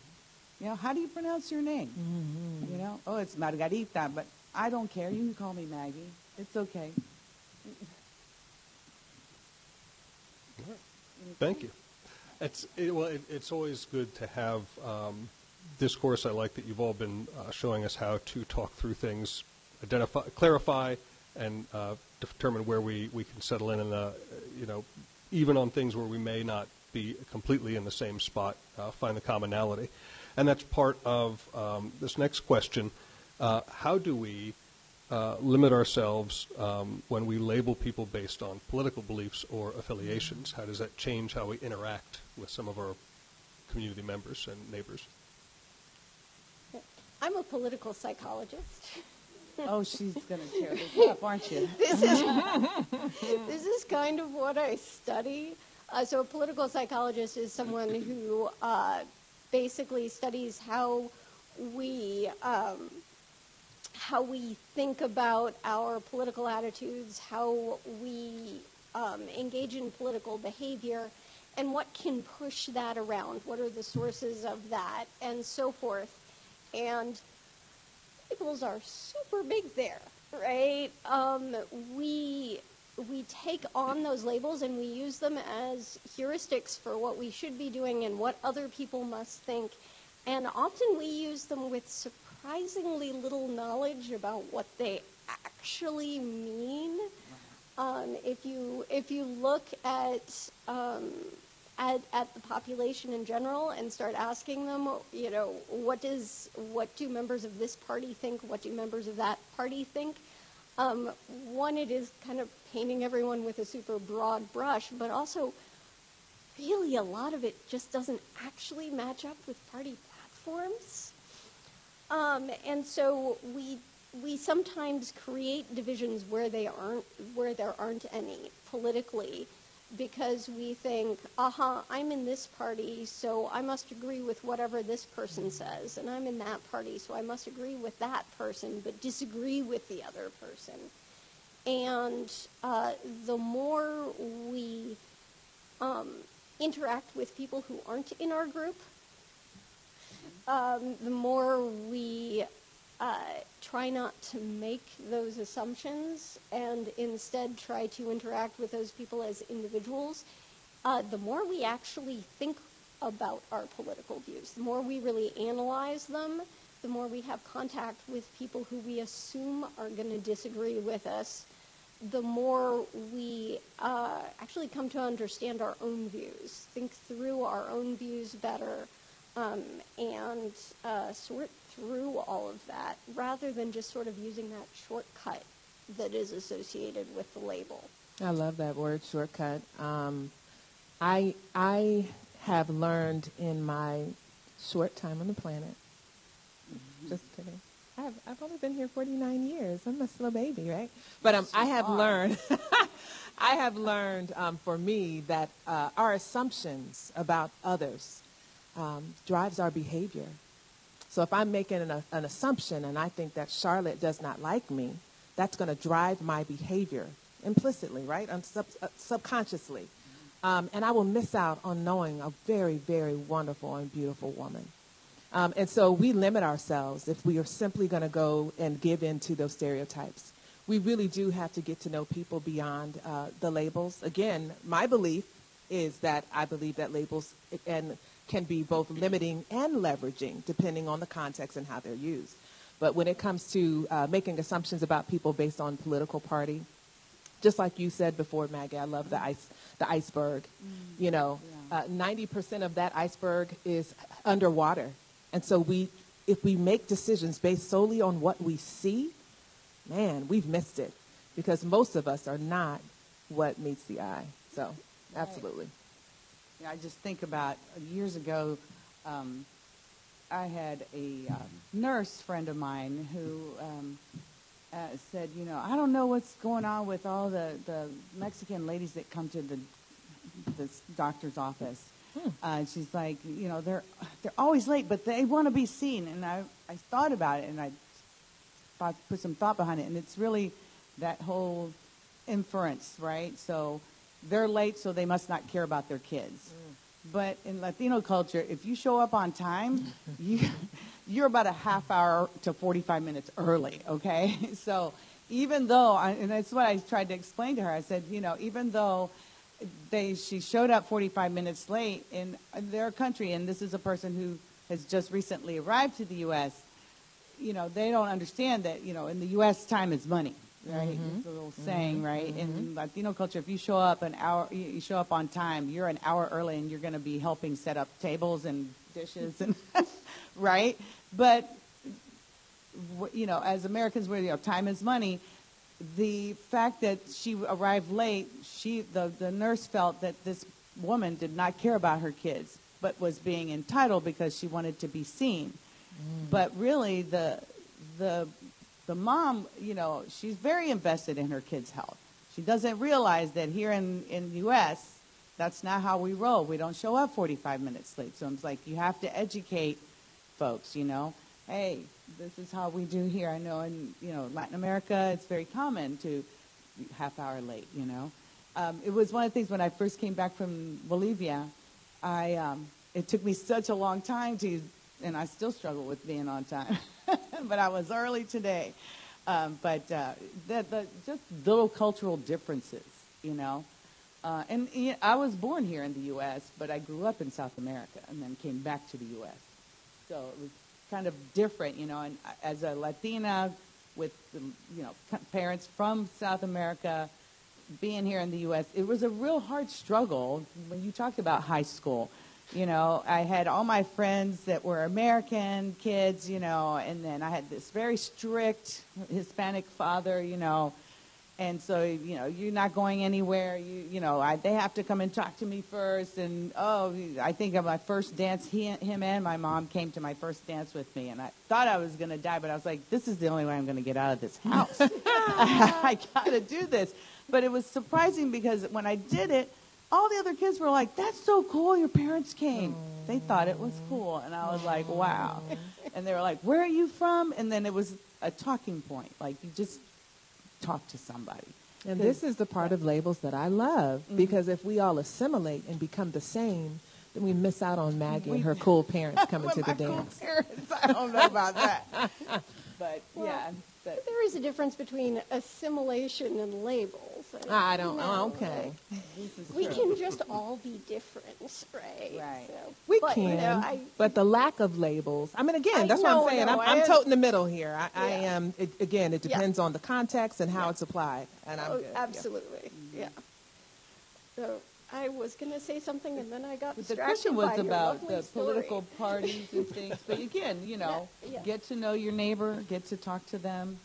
You know, how do you pronounce your name? You know, oh, it's Margarita, but I don't care. You can call me Maggie. It's okay. Thank you. It's it, well, it, it's always good to have um, discourse. I like that you've all been uh, showing us how to talk through things, identify, clarify, and uh, determine where we, we can settle in, and uh, you know, even on things where we may not be completely in the same spot, uh, find the commonality, and that's part of um, this next question. Uh, how do we uh, limit ourselves um, when we label people based on political beliefs or affiliations? How does that change how we interact with some of our community members and neighbors? I'm a political psychologist. Oh, she's going to tear this up, aren't you? this is this is kind of what I study. Uh, so, a political psychologist is someone who uh, basically studies how we um, how we think about our political attitudes, how we um, engage in political behavior, and what can push that around. What are the sources of that, and so forth. And labels are super big there, right? Um, we we take on those labels and we use them as heuristics for what we should be doing and what other people must think. And often we use them with surprisingly little knowledge about what they actually mean. Um, if you if you look at, um, at at the population in general and start asking them, you know, what does what do members of this party think? What do members of that party think? Um, one, it is kind of painting everyone with a super broad brush, but also, really, a lot of it just doesn't actually match up with party platforms. Um, and so we we sometimes create divisions where they aren't where there aren't any politically because we think, aha, I'm in this party, so I must agree with whatever this person says, and I'm in that party, so I must agree with that person, but disagree with the other person. And uh, the more we um, interact with people who aren't in our group, um, the more we uh, try not to make those assumptions and instead try to interact with those people as individuals, uh, the more we actually think about our political views, the more we really analyze them, the more we have contact with people who we assume are going to disagree with us, the more we uh, actually come to understand our own views, think through our own views better, um, and uh, sort through all of that rather than just sort of using that shortcut that is associated with the label. I love that word shortcut. Um, I I have learned in my short time on the planet. Mm-hmm. Just kidding. I've I've only been here 49 years. I'm a slow baby, right? But um, I have learned. I have learned um, for me that uh, our assumptions about others um, drives our behavior. So if I'm making an, an assumption and I think that Charlotte does not like me, that's going to drive my behavior implicitly, right? Sub, uh, subconsciously. Um, and I will miss out on knowing a very, very wonderful and beautiful woman. Um, and so we limit ourselves if we are simply going to go and give in to those stereotypes. We really do have to get to know people beyond uh, the labels. Again, my belief is that I believe that labels and can be both limiting and leveraging depending on the context and how they're used. But when it comes to uh, making assumptions about people based on political party, just like you said before, Maggie, I love the ice, the iceberg. Mm. You know, uh, ninety yeah. percent of that iceberg is underwater, and so we, if we make decisions based solely on what we see, man, we've missed it because most of us are not what meets the eye. So, absolutely. Right. I just think about years ago, um, I had a uh, nurse friend of mine who um, uh, said, you know, I don't know what's going on with all the, the Mexican ladies that come to the, the doctor's office. Hmm. Uh, she's like, you know, they're they're always late, but they want to be seen. And I I thought about it and I thought put some thought behind it, and it's really that whole inference, right? So they're late, so they must not care about their kids. But in Latino culture, if you show up on time, you, you're about a half hour to 45 minutes early, okay? So even though, and that's what I tried to explain to her, I said, you know, even though they, she showed up 45 minutes late in their country, and this is a person who has just recently arrived to the U.S., you know, they don't understand that, you know, in the U.S., time is money right? Mm-hmm. It's a little saying, mm-hmm. right? Mm-hmm. In Latino culture, if you show up an hour, you show up on time, you're an hour early, and you're going to be helping set up tables and dishes, and right? But you know, as Americans, where you know, time is money. The fact that she arrived late, she the the nurse felt that this woman did not care about her kids, but was being entitled because she wanted to be seen. Mm. But really, the the the mom, you know, she's very invested in her kids' health. She doesn't realize that here in in the U.S., that's not how we roll. We don't show up 45 minutes late. So it's like you have to educate folks. You know, hey, this is how we do here. I know in you know Latin America, it's very common to half hour late. You know, um, it was one of the things when I first came back from Bolivia. I um, it took me such a long time to, and I still struggle with being on time. but I was early today. Um, but uh, the, the, just little cultural differences, you know. Uh, and you know, I was born here in the U.S., but I grew up in South America and then came back to the U.S. So it was kind of different, you know. And as a Latina with you know parents from South America being here in the U.S. It was a real hard struggle when you talked about high school. You know, I had all my friends that were American kids, you know, and then I had this very strict Hispanic father, you know, and so you know you're not going anywhere. You you know I, they have to come and talk to me first, and oh, I think of my first dance. He, him and my mom came to my first dance with me, and I thought I was going to die, but I was like, this is the only way I'm going to get out of this house. I got to do this. But it was surprising because when I did it, all the other kids were like, "That's so cool! Your parents came." They thought it was cool, and I was like, "Wow!" And they were like, "Where are you from?" And then it was a talking point. Like you just talk to somebody. And this is the part of labels that I love mm-hmm. because if we all assimilate and become the same, then we miss out on Maggie and her cool parents coming to the dance. Cool Parents, I don't know about that. But yeah, but But there is a difference between assimilation and labels. And, I don't. you Oh, know, okay. We can just all be different, right? Right. So, We but, can, You know, I, but the lack of labels. I mean, again, I that's what I'm saying. no, I'm, I I'm toting the middle here. I, I am. It, again, it Yeah. depends on the context and how it's applied, and I'm oh, good. Absolutely, yeah. So I was going to say something, and then I got But the distracted question was by about the story. political parties and things. But again, you know, Yeah, yeah. get to know your neighbor, get to talk to them.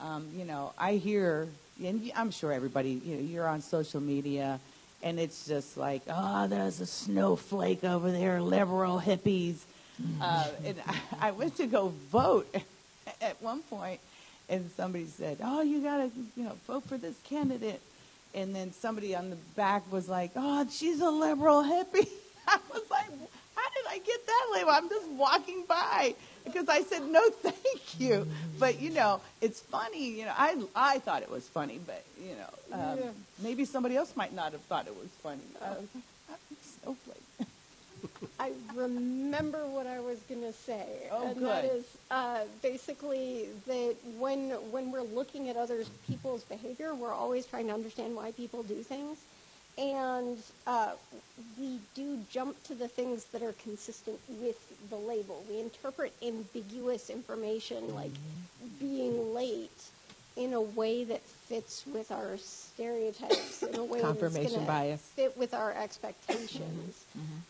Um, you know, I hear, and I'm sure everybody, you know, you're on social media, and it's just like, oh, there's a snowflake over there, liberal hippies. Mm. Uh, and I, I went to go vote at one point, and somebody said, oh, you got to, you know, vote for this candidate. And then somebody on the back was like, oh, she's a liberal hippie. I was like, did I get that label? I'm just walking by because I said, no, thank you. But, you know, it's funny. You know, I, I thought it was funny, but, you know, um, Yeah. maybe somebody else might not have thought it was funny. I was like, "Ah, snowflake. I remember what I was going to say, Oh, and that good. is uh, basically that when when we're looking at other people's behavior, we're always trying to understand why people do things, and uh, we do jump to the things that are consistent with the label. We interpret ambiguous information like being late in a way that fits with our stereotypes, in a way Confirmation that's bias. fit with our expectations.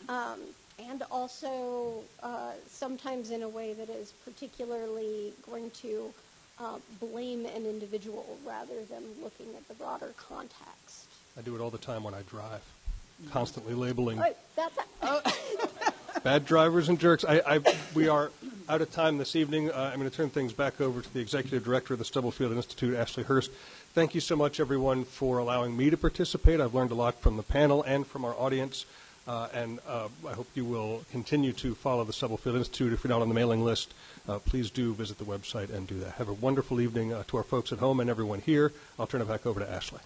Um, and also uh, sometimes in a way that is particularly going to uh, blame an individual rather than looking at the broader context. I do it all the time when I drive, constantly labeling But that's bad drivers and jerks. I, I, we are out of time this evening. Uh, I'm going to turn things back over to the executive director of the Stubblefield Institute, Ashley Hurst. Thank you so much, everyone, for allowing me to participate. I've learned a lot from the panel and from our audience, uh, and uh, I hope you will continue to follow the Stubblefield Institute. If you're not on the mailing list, uh, please do visit the website and do that. Have a wonderful evening uh, to our folks at home and everyone here. I'll turn it back over to Ashley.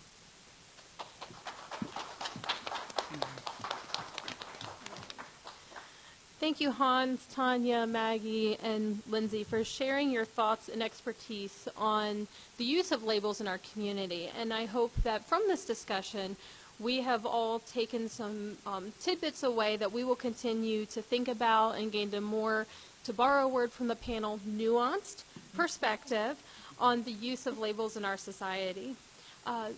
Thank you, Hans, Tanya, Maggie, and Lindsay, for sharing your thoughts and expertise on the use of labels in our community. And I hope that from this discussion, we have all taken some um, tidbits away that we will continue to think about and gain a more, to borrow a word from the panel, nuanced perspective on the use of labels in our society. Uh,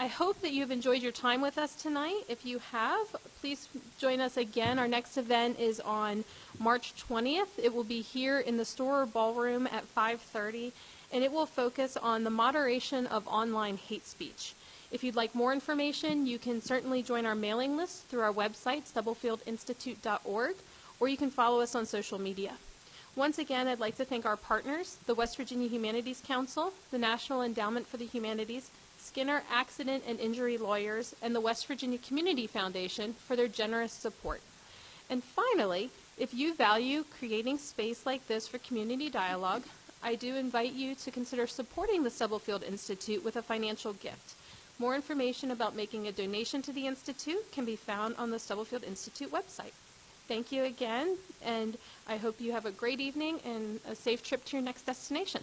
I hope that you've enjoyed your time with us tonight. If you have, please join us again. Our next event is on March 20th. It will be here in the Storer Ballroom at 5:30, and it will focus on the moderation of online hate speech. If you'd like more information, you can certainly join our mailing list through our website, stubblefieldinstitute.org, or you can follow us on social media. Once again, I'd like to thank our partners, the West Virginia Humanities Council, the National Endowment for the Humanities, Skinner Accident and Injury Lawyers, and the West Virginia Community Foundation for their generous support. And finally, if you value creating space like this for community dialogue, I do invite you to consider supporting the Stubblefield Institute with a financial gift. More information about making a donation to the Institute can be found on the Stubblefield Institute website. Thank you again, and I hope you have a great evening and a safe trip to your next destination.